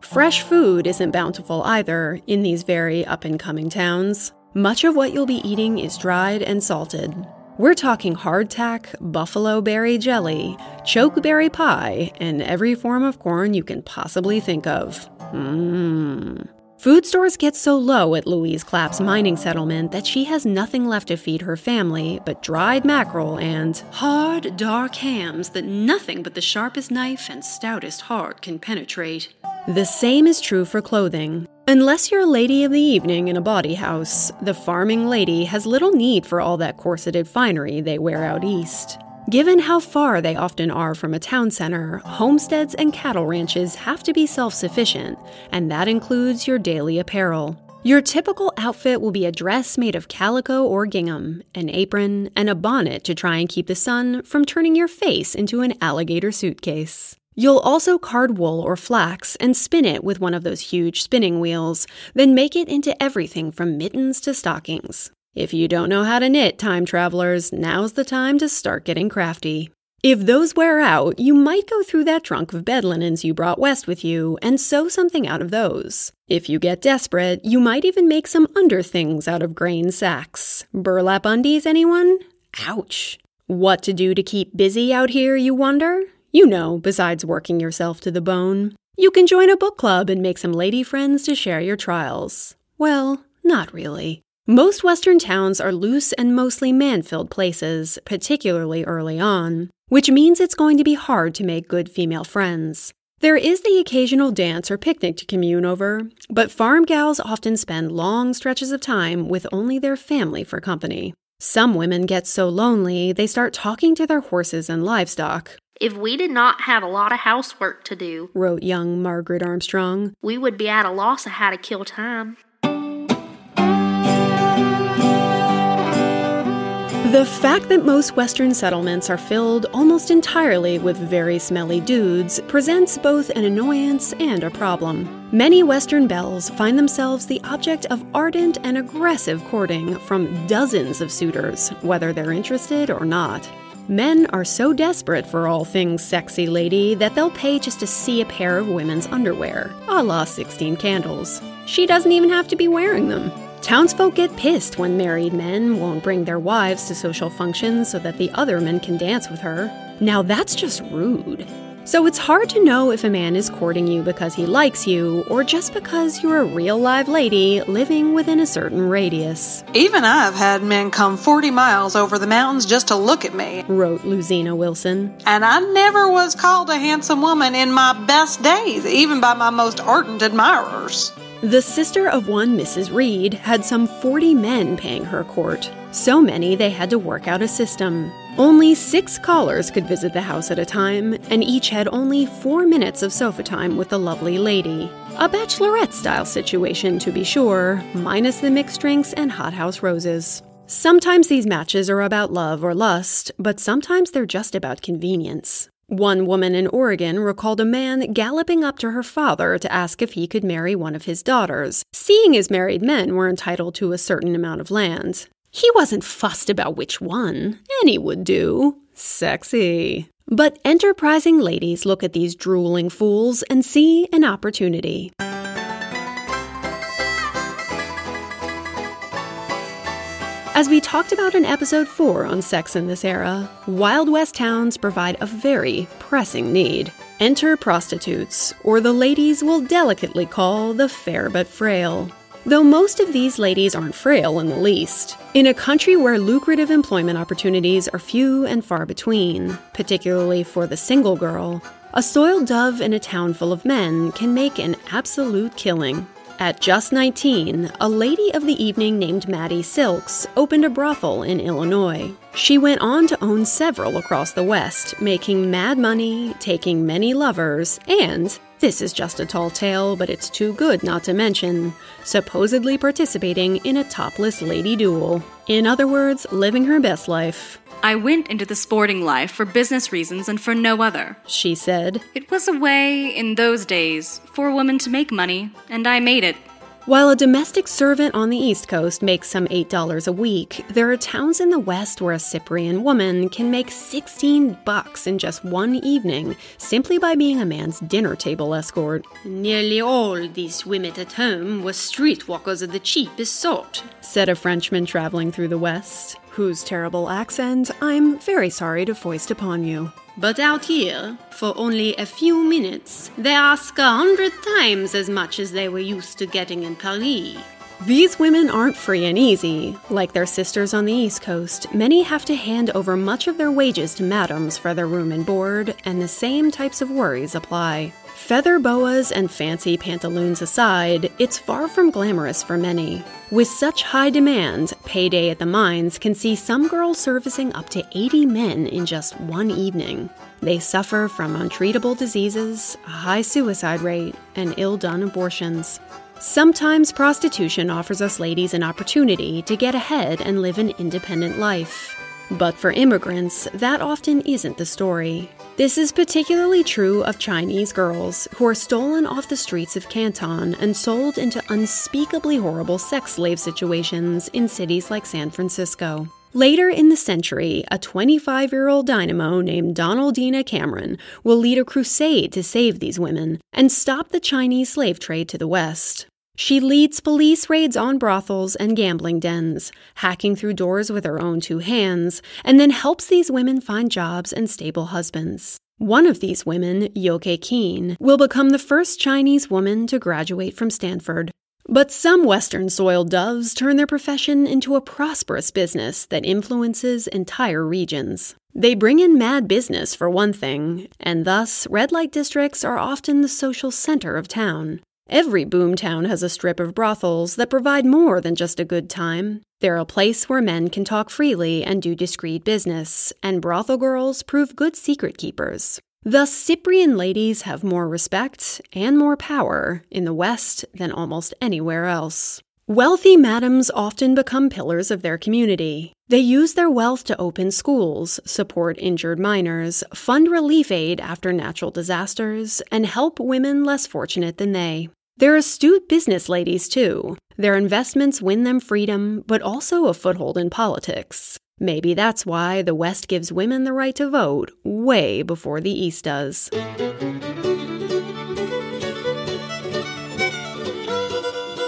Fresh food isn't bountiful either in these very up and coming towns. Much of what you'll be eating is dried and salted. We're talking hardtack, buffalo berry jelly, chokeberry pie, and every form of corn you can possibly think of. Mmm. Food stores get so low at Louise Clapp's mining settlement that she has nothing left to feed her family but dried mackerel and hard, dark hams that nothing but the sharpest knife and stoutest heart can penetrate. The same is true for clothing. Unless you're a lady of the evening in a bawdy house, the farming lady has little need for all that corseted finery they wear out east. Given how far they often are from a town center, homesteads and cattle ranches have to be self sufficient, and that includes your daily apparel. Your typical outfit will be a dress made of calico or gingham, an apron, and a bonnet to try and keep the sun from turning your face into an alligator suitcase. You'll also card wool or flax and spin it with one of those huge spinning wheels, then make it into everything from mittens to stockings. If you don't know how to knit, time travelers, now's the time to start getting crafty. If those wear out, you might go through that trunk of bed linens you brought west with you and sew something out of those. If you get desperate, you might even make some underthings out of grain sacks. Burlap undies, anyone? Ouch. What to do to keep busy out here, you wonder? You know, besides working yourself to the bone. You can join a book club and make some lady friends to share your trials. Well, not really. Most Western towns are loose and mostly man filled places, particularly early on, which means it's going to be hard to make good female friends. There is the occasional dance or picnic to commune over, but farm gals often spend long stretches of time with only their family for company. Some women get so lonely they start talking to their horses and livestock. If we did not have a lot of housework to do, wrote young Margaret Armstrong, we would be at a loss of how to kill time. The fact that most Western settlements are filled almost entirely with very smelly dudes presents both an annoyance and a problem. Many Western belles find themselves the object of ardent and aggressive courting from dozens of suitors, whether they're interested or not. Men are so desperate for all things sexy lady that they'll pay just to see a pair of women's underwear, a la 16 candles. She doesn't even have to be wearing them. Townsfolk get pissed when married men won't bring their wives to social functions so that the other men can dance with her. Now that's just rude. So it's hard to know if a man is courting you because he likes you or just because you're a real live lady living within a certain radius. Even I've had men come 40 miles over the mountains just to look at me, wrote Luzena Wilson. And I never was called a handsome woman in my best days, even by my most ardent admirers. The sister of one Mrs. Reed had some 40 men paying her court. So many they had to work out a system. Only six callers could visit the house at a time, and each had only four minutes of sofa time with the lovely lady. A bachelorette style situation, to be sure, minus the mixed drinks and hothouse roses. Sometimes these matches are about love or lust, but sometimes they're just about convenience. One woman in Oregon recalled a man galloping up to her father to ask if he could marry one of his daughters, seeing as married men were entitled to a certain amount of land. He wasn't fussed about which one, any would do. Sexy. But enterprising ladies look at these drooling fools and see an opportunity. As we talked about in episode 4 on sex in this era, Wild West towns provide a very pressing need. Enter prostitutes, or the ladies we'll delicately call the fair but frail. Though most of these ladies aren't frail in the least. In a country where lucrative employment opportunities are few and far between, particularly for the single girl, a soiled dove in a town full of men can make an absolute killing. At just 19, a lady of the evening named Mattie Silks opened a brothel in Illinois. She went on to own several across the West, making mad money, taking many lovers, and this is just a tall tale, but it's too good not to mention, supposedly participating in a topless lady duel. In other words, living her best life. I went into the sporting life for business reasons and for no other. She said, It was a way, in those days, for a woman to make money, and I made it. While a domestic servant on the East Coast makes some $8 a week, there are towns in the West where a Cyprian woman can make 16 bucks in just one evening simply by being a man's dinner table escort. Nearly all these women at home were streetwalkers of the cheapest sort, said a Frenchman traveling through the West, whose terrible accent I'm very sorry to foist upon you. But out here, for only a few minutes, they ask a hundred times as much as they were used to getting in Paris. These women aren't free and easy. Like their sisters on the East Coast, many have to hand over much of their wages to madams for their room and board, and the same types of worries apply. Feather boas and fancy pantaloons aside, it's far from glamorous for many. With such high demand, Payday at the Mines can see some girls servicing up to 80 men in just one evening. They suffer from untreatable diseases, a high suicide rate, and ill done abortions. Sometimes prostitution offers us ladies an opportunity to get ahead and live an independent life. But for immigrants, that often isn't the story. This is particularly true of Chinese girls who are stolen off the streets of Canton and sold into unspeakably horrible sex slave situations in cities like San Francisco. Later in the century, a 25 year old dynamo named Donaldina Cameron will lead a crusade to save these women and stop the Chinese slave trade to the West. She leads police raids on brothels and gambling dens, hacking through doors with her own two hands, and then helps these women find jobs and stable husbands. One of these women, Yoke Keen, will become the first Chinese woman to graduate from Stanford. But some Western soiled doves turn their profession into a prosperous business that influences entire regions. They bring in mad business, for one thing, and thus red light districts are often the social center of town. Every boomtown has a strip of brothels that provide more than just a good time. They're a place where men can talk freely and do discreet business, and brothel girls prove good secret keepers. Thus, Cyprian ladies have more respect and more power in the West than almost anywhere else. Wealthy madams often become pillars of their community. They use their wealth to open schools, support injured minors, fund relief aid after natural disasters, and help women less fortunate than they. They're astute business ladies, too. Their investments win them freedom, but also a foothold in politics. Maybe that's why the West gives women the right to vote way before the East does.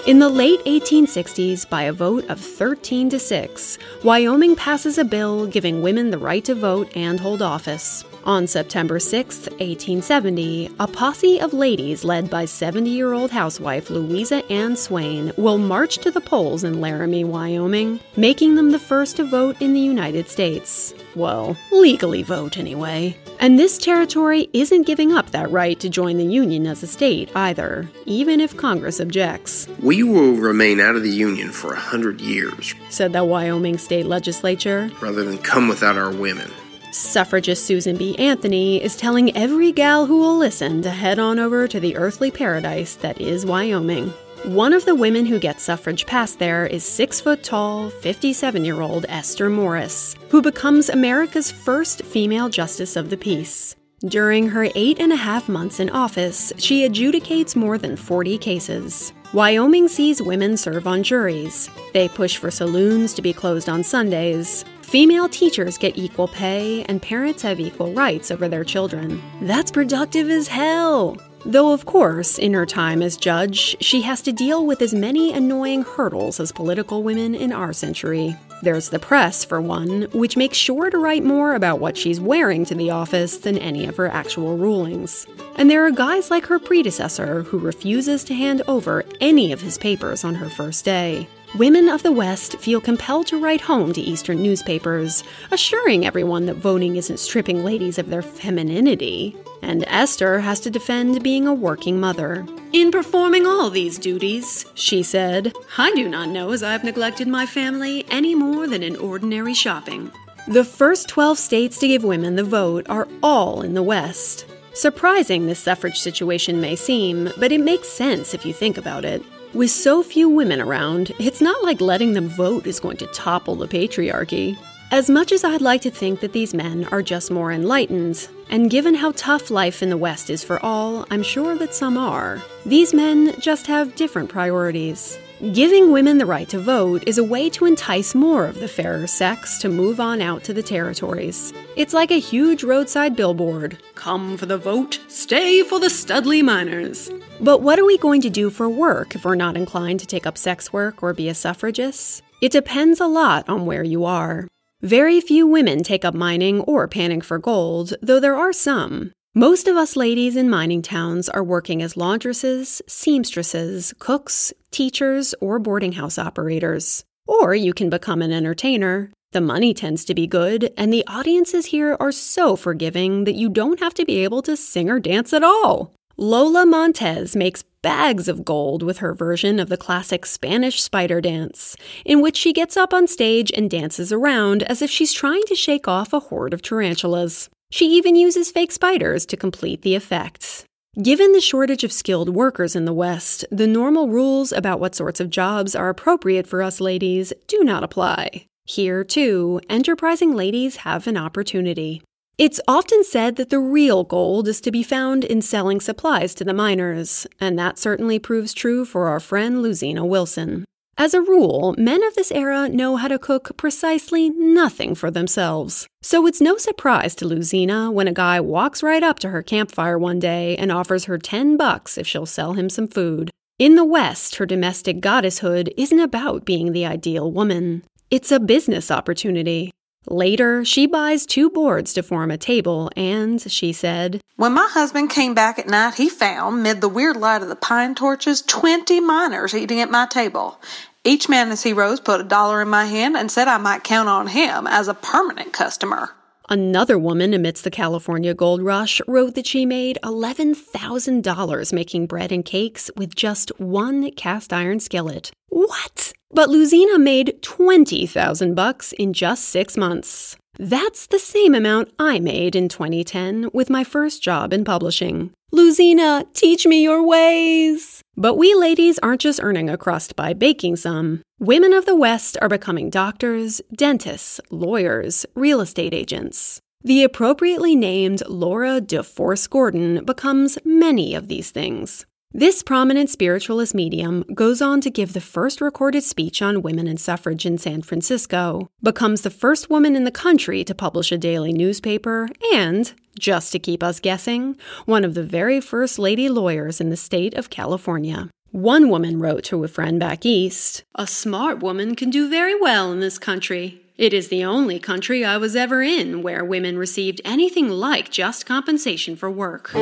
In the late 1860s, by a vote of 13 to 6, Wyoming passes a bill giving women the right to vote and hold office. On September 6, 1870, a posse of ladies led by 70 year old housewife Louisa Ann Swain will march to the polls in Laramie, Wyoming, making them the first to vote in the United States. Well, legally vote anyway. And this territory isn't giving up that right to join the Union as a state either, even if Congress objects. We will remain out of the Union for a hundred years, said the Wyoming state legislature, rather than come without our women. Suffragist Susan B. Anthony is telling every gal who will listen to head on over to the earthly paradise that is Wyoming. One of the women who gets suffrage passed there is six foot tall, 57 year old Esther Morris, who becomes America's first female justice of the peace. During her eight and a half months in office, she adjudicates more than 40 cases. Wyoming sees women serve on juries. They push for saloons to be closed on Sundays. Female teachers get equal pay, and parents have equal rights over their children. That's productive as hell! Though, of course, in her time as judge, she has to deal with as many annoying hurdles as political women in our century. There's the press, for one, which makes sure to write more about what she's wearing to the office than any of her actual rulings. And there are guys like her predecessor who refuses to hand over any of his papers on her first day. Women of the West feel compelled to write home to Eastern newspapers, assuring everyone that voting isn't stripping ladies of their femininity. And Esther has to defend being a working mother. In performing all these duties, she said, I do not know as I've neglected my family any more than in ordinary shopping. The first 12 states to give women the vote are all in the West. Surprising this suffrage situation may seem, but it makes sense if you think about it. With so few women around, it's not like letting them vote is going to topple the patriarchy. As much as I'd like to think that these men are just more enlightened, and given how tough life in the West is for all, I'm sure that some are, these men just have different priorities. Giving women the right to vote is a way to entice more of the fairer sex to move on out to the territories. It's like a huge roadside billboard Come for the vote, stay for the Studley miners. But what are we going to do for work if we're not inclined to take up sex work or be a suffragist? It depends a lot on where you are. Very few women take up mining or panning for gold, though there are some. Most of us ladies in mining towns are working as laundresses, seamstresses, cooks, teachers, or boarding house operators. Or you can become an entertainer. The money tends to be good, and the audiences here are so forgiving that you don't have to be able to sing or dance at all. Lola Montez makes bags of gold with her version of the classic Spanish spider dance, in which she gets up on stage and dances around as if she's trying to shake off a horde of tarantulas. She even uses fake spiders to complete the effects. Given the shortage of skilled workers in the West, the normal rules about what sorts of jobs are appropriate for us ladies do not apply. Here, too, enterprising ladies have an opportunity. It's often said that the real gold is to be found in selling supplies to the miners, and that certainly proves true for our friend Luzena Wilson. As a rule, men of this era know how to cook precisely nothing for themselves. So it's no surprise to Luzena when a guy walks right up to her campfire one day and offers her 10 bucks if she'll sell him some food. In the West, her domestic goddesshood isn't about being the ideal woman. It's a business opportunity. Later, she buys two boards to form a table, and she said, When my husband came back at night, he found, mid the weird light of the pine torches, twenty miners eating at my table. Each man as he rose put a dollar in my hand and said I might count on him as a permanent customer. Another woman amidst the California gold rush wrote that she made $11,000 making bread and cakes with just one cast iron skillet. What? But Luzena made 20,000 bucks in just 6 months. That's the same amount I made in 2010 with my first job in publishing. Luzena, teach me your ways! But we ladies aren't just earning a crust by baking some. Women of the West are becoming doctors, dentists, lawyers, real estate agents. The appropriately named Laura DeForce Gordon becomes many of these things. This prominent spiritualist medium goes on to give the first recorded speech on women and suffrage in San Francisco, becomes the first woman in the country to publish a daily newspaper, and, just to keep us guessing, one of the very first lady lawyers in the state of California. One woman wrote to a friend back east A smart woman can do very well in this country. It is the only country I was ever in where women received anything like just compensation for work.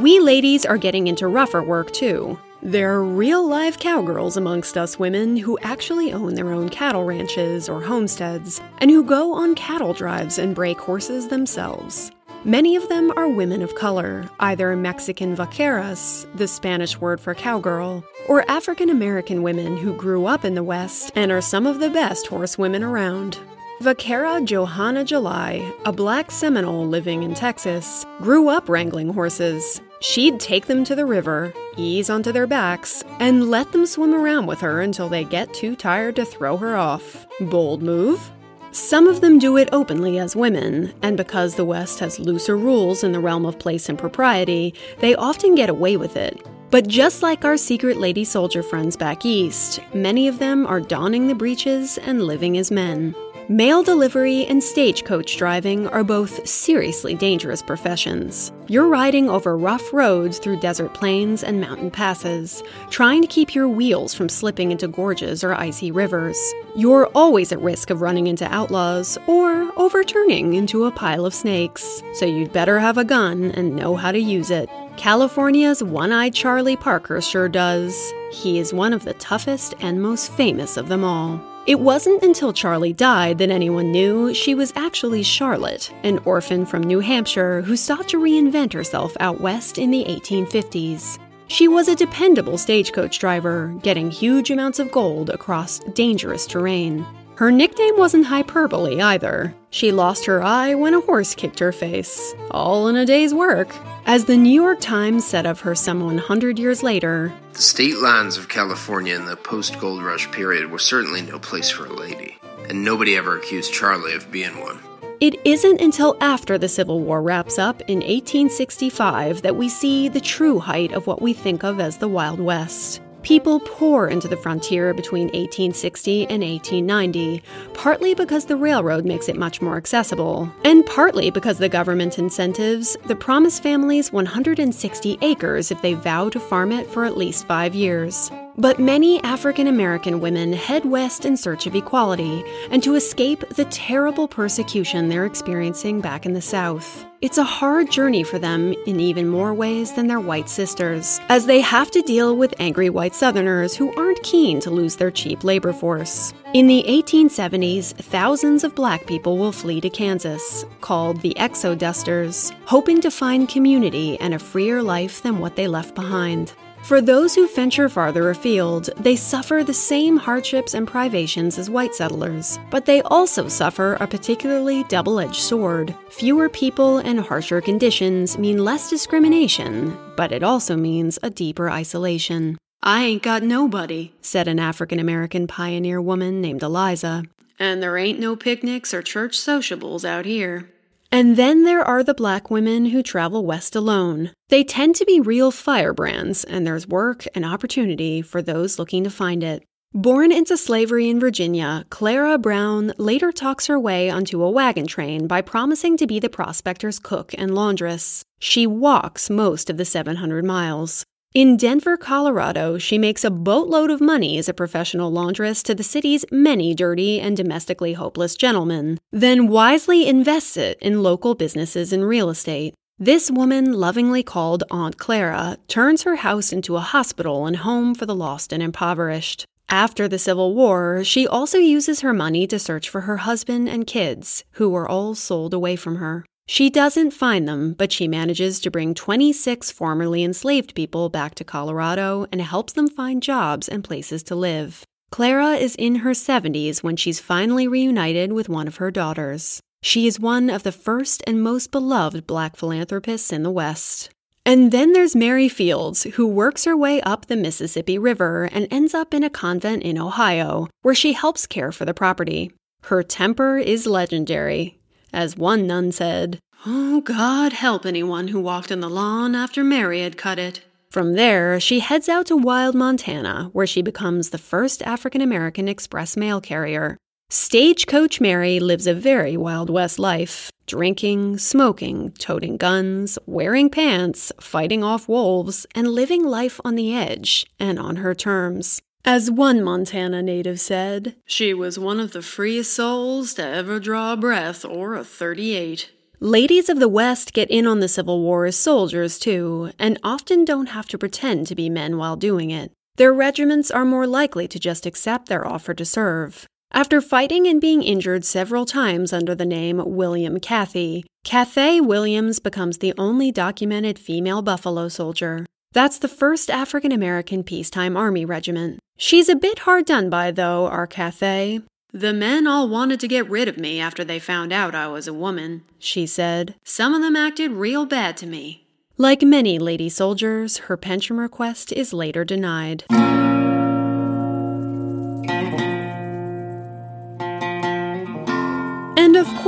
We ladies are getting into rougher work too. There are real live cowgirls amongst us women who actually own their own cattle ranches or homesteads, and who go on cattle drives and break horses themselves. Many of them are women of color, either Mexican vaqueras, the Spanish word for cowgirl, or African American women who grew up in the West and are some of the best horsewomen around. Vaquera Johanna July, a black Seminole living in Texas, grew up wrangling horses. She'd take them to the river, ease onto their backs, and let them swim around with her until they get too tired to throw her off. Bold move? Some of them do it openly as women, and because the West has looser rules in the realm of place and propriety, they often get away with it. But just like our secret lady soldier friends back east, many of them are donning the breeches and living as men. Mail delivery and stagecoach driving are both seriously dangerous professions. You're riding over rough roads through desert plains and mountain passes, trying to keep your wheels from slipping into gorges or icy rivers. You're always at risk of running into outlaws or overturning into a pile of snakes, so you'd better have a gun and know how to use it. California's one eyed Charlie Parker sure does. He is one of the toughest and most famous of them all. It wasn't until Charlie died that anyone knew she was actually Charlotte, an orphan from New Hampshire who sought to reinvent herself out west in the 1850s. She was a dependable stagecoach driver, getting huge amounts of gold across dangerous terrain. Her nickname wasn't hyperbole either. She lost her eye when a horse kicked her face, all in a day's work. As the New York Times said of her some 100 years later, The state lands of California in the post gold rush period were certainly no place for a lady, and nobody ever accused Charlie of being one. It isn't until after the Civil War wraps up in 1865 that we see the true height of what we think of as the Wild West. People pour into the frontier between 1860 and 1890, partly because the railroad makes it much more accessible, and partly because the government incentives the promise families 160 acres if they vow to farm it for at least five years. But many African American women head west in search of equality and to escape the terrible persecution they're experiencing back in the South. It's a hard journey for them in even more ways than their white sisters, as they have to deal with angry white Southerners who aren't keen to lose their cheap labor force. In the 1870s, thousands of black people will flee to Kansas, called the Exodusters, hoping to find community and a freer life than what they left behind. For those who venture farther afield, they suffer the same hardships and privations as white settlers, but they also suffer a particularly double edged sword. Fewer people and harsher conditions mean less discrimination, but it also means a deeper isolation. I ain't got nobody, said an African American pioneer woman named Eliza. And there ain't no picnics or church sociables out here. And then there are the black women who travel west alone. They tend to be real firebrands, and there's work and opportunity for those looking to find it. Born into slavery in Virginia, Clara Brown later talks her way onto a wagon train by promising to be the prospector's cook and laundress. She walks most of the 700 miles. In Denver, Colorado, she makes a boatload of money as a professional laundress to the city's many dirty and domestically hopeless gentlemen, then wisely invests it in local businesses and real estate. This woman, lovingly called Aunt Clara, turns her house into a hospital and home for the lost and impoverished. After the Civil War, she also uses her money to search for her husband and kids, who were all sold away from her. She doesn't find them, but she manages to bring 26 formerly enslaved people back to Colorado and helps them find jobs and places to live. Clara is in her 70s when she's finally reunited with one of her daughters. She is one of the first and most beloved black philanthropists in the West. And then there's Mary Fields, who works her way up the Mississippi River and ends up in a convent in Ohio, where she helps care for the property. Her temper is legendary. As one nun said, Oh, God help anyone who walked in the lawn after Mary had cut it. From there, she heads out to Wild, Montana, where she becomes the first African American express mail carrier. Stagecoach Mary lives a very Wild West life drinking, smoking, toting guns, wearing pants, fighting off wolves, and living life on the edge and on her terms. As one Montana native said, she was one of the freest souls to ever draw a breath or a 38. Ladies of the West get in on the Civil War as soldiers, too, and often don't have to pretend to be men while doing it. Their regiments are more likely to just accept their offer to serve. After fighting and being injured several times under the name William Cathy, Cathay Williams becomes the only documented female Buffalo soldier. That's the first African American peacetime army regiment. She's a bit hard done by, though, our Cathay. The men all wanted to get rid of me after they found out I was a woman, she said. Some of them acted real bad to me. Like many lady soldiers, her pension request is later denied.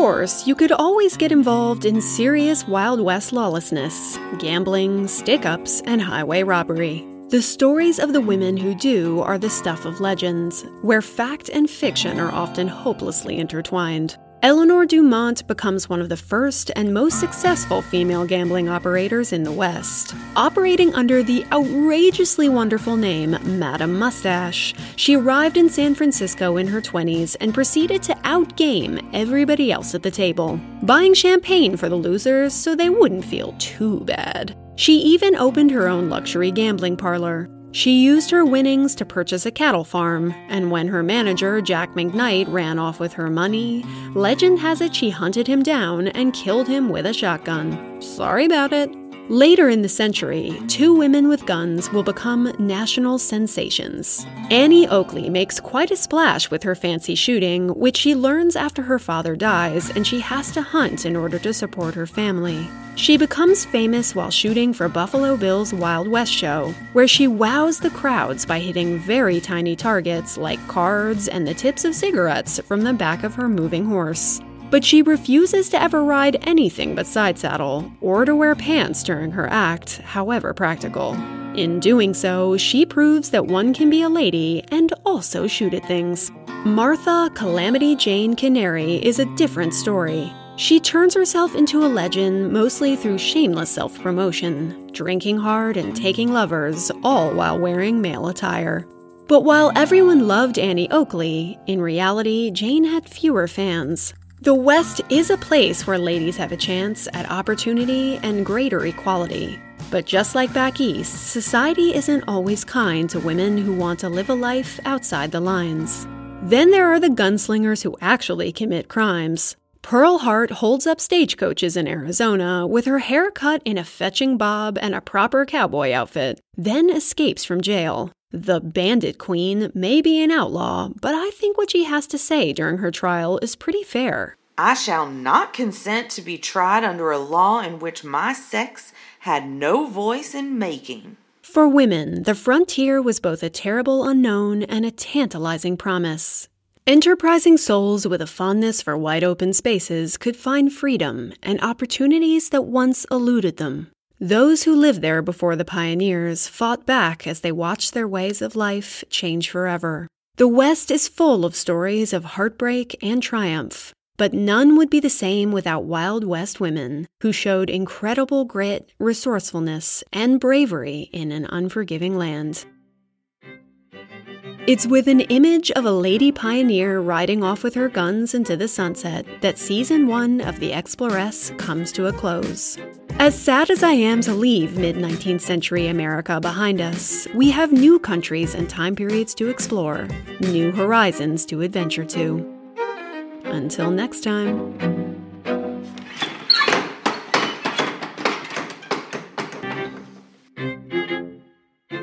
Course, you could always get involved in serious Wild West lawlessness, gambling, stick ups, and highway robbery. The stories of the women who do are the stuff of legends, where fact and fiction are often hopelessly intertwined. Eleanor Dumont becomes one of the first and most successful female gambling operators in the West. Operating under the outrageously wonderful name Madame Mustache, she arrived in San Francisco in her 20s and proceeded to outgame everybody else at the table, buying champagne for the losers so they wouldn't feel too bad. She even opened her own luxury gambling parlor. She used her winnings to purchase a cattle farm, and when her manager, Jack McKnight, ran off with her money, legend has it she hunted him down and killed him with a shotgun. Sorry about it. Later in the century, two women with guns will become national sensations. Annie Oakley makes quite a splash with her fancy shooting, which she learns after her father dies and she has to hunt in order to support her family. She becomes famous while shooting for Buffalo Bill's Wild West show, where she wows the crowds by hitting very tiny targets like cards and the tips of cigarettes from the back of her moving horse but she refuses to ever ride anything but side saddle or to wear pants during her act, however practical. In doing so, she proves that one can be a lady and also shoot at things. Martha Calamity Jane Canary is a different story. She turns herself into a legend mostly through shameless self promotion, drinking hard and taking lovers, all while wearing male attire. But while everyone loved Annie Oakley, in reality, Jane had fewer fans. The West is a place where ladies have a chance at opportunity and greater equality. But just like back east, society isn't always kind to women who want to live a life outside the lines. Then there are the gunslingers who actually commit crimes. Pearl Hart holds up stagecoaches in Arizona with her hair cut in a fetching bob and a proper cowboy outfit, then escapes from jail. The Bandit Queen may be an outlaw, but I think what she has to say during her trial is pretty fair. I shall not consent to be tried under a law in which my sex had no voice in making. For women, the frontier was both a terrible unknown and a tantalizing promise. Enterprising souls with a fondness for wide open spaces could find freedom and opportunities that once eluded them. Those who lived there before the pioneers fought back as they watched their ways of life change forever. The West is full of stories of heartbreak and triumph, but none would be the same without Wild West women who showed incredible grit, resourcefulness, and bravery in an unforgiving land. It's with an image of a lady pioneer riding off with her guns into the sunset that season one of The Exploress comes to a close. As sad as I am to leave mid 19th century America behind us, we have new countries and time periods to explore, new horizons to adventure to. Until next time.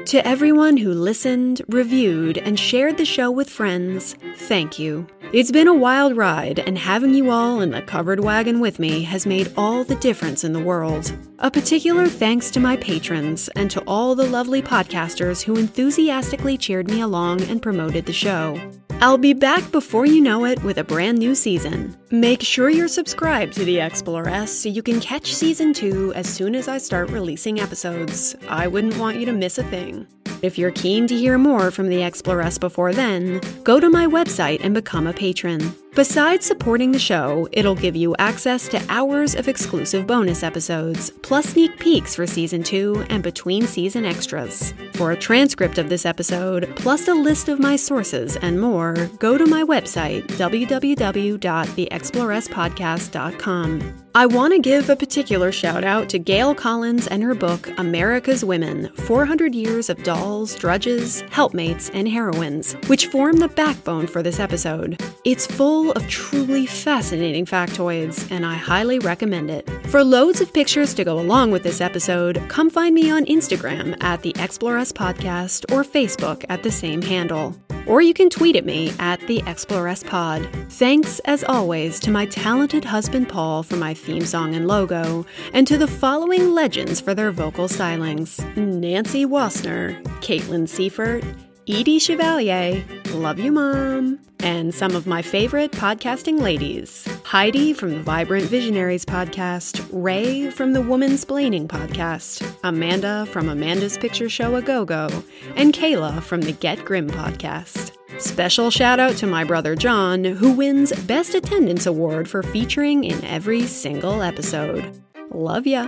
To everyone who listened, reviewed, and shared the show with friends, thank you. It's been a wild ride, and having you all in the covered wagon with me has made all the difference in the world. A particular thanks to my patrons and to all the lovely podcasters who enthusiastically cheered me along and promoted the show. I'll be back before you know it with a brand new season. Make sure you're subscribed to the Exploress so you can catch season 2 as soon as I start releasing episodes. I wouldn't want you to miss a thing. If you're keen to hear more from the Exploress before then, go to my website and become a patron. Besides supporting the show, it'll give you access to hours of exclusive bonus episodes, plus sneak peeks for season 2 and between season extras. For a transcript of this episode, plus a list of my sources and more, go to my website, www.theexploresspodcast.com. I want to give a particular shout out to Gail Collins and her book, America's Women 400 Years of Dolls, Drudges, Helpmates, and Heroines, which form the backbone for this episode. It's full of truly fascinating factoids, and I highly recommend it. For loads of pictures to go along with this episode, come find me on Instagram at the Exploress Podcast or Facebook at the same handle. Or you can tweet at me at the Exploress Pod. Thanks, as always, to my talented husband Paul for my theme song and logo, and to the following legends for their vocal stylings Nancy Wassner, Caitlin Seifert, Edie Chevalier, Love You Mom, and some of my favorite podcasting ladies Heidi from the Vibrant Visionaries podcast, Ray from the Womansplaining podcast, Amanda from Amanda's Picture Show A Go Go, and Kayla from the Get Grim podcast. Special shout out to my brother John, who wins Best Attendance Award for featuring in every single episode. Love ya!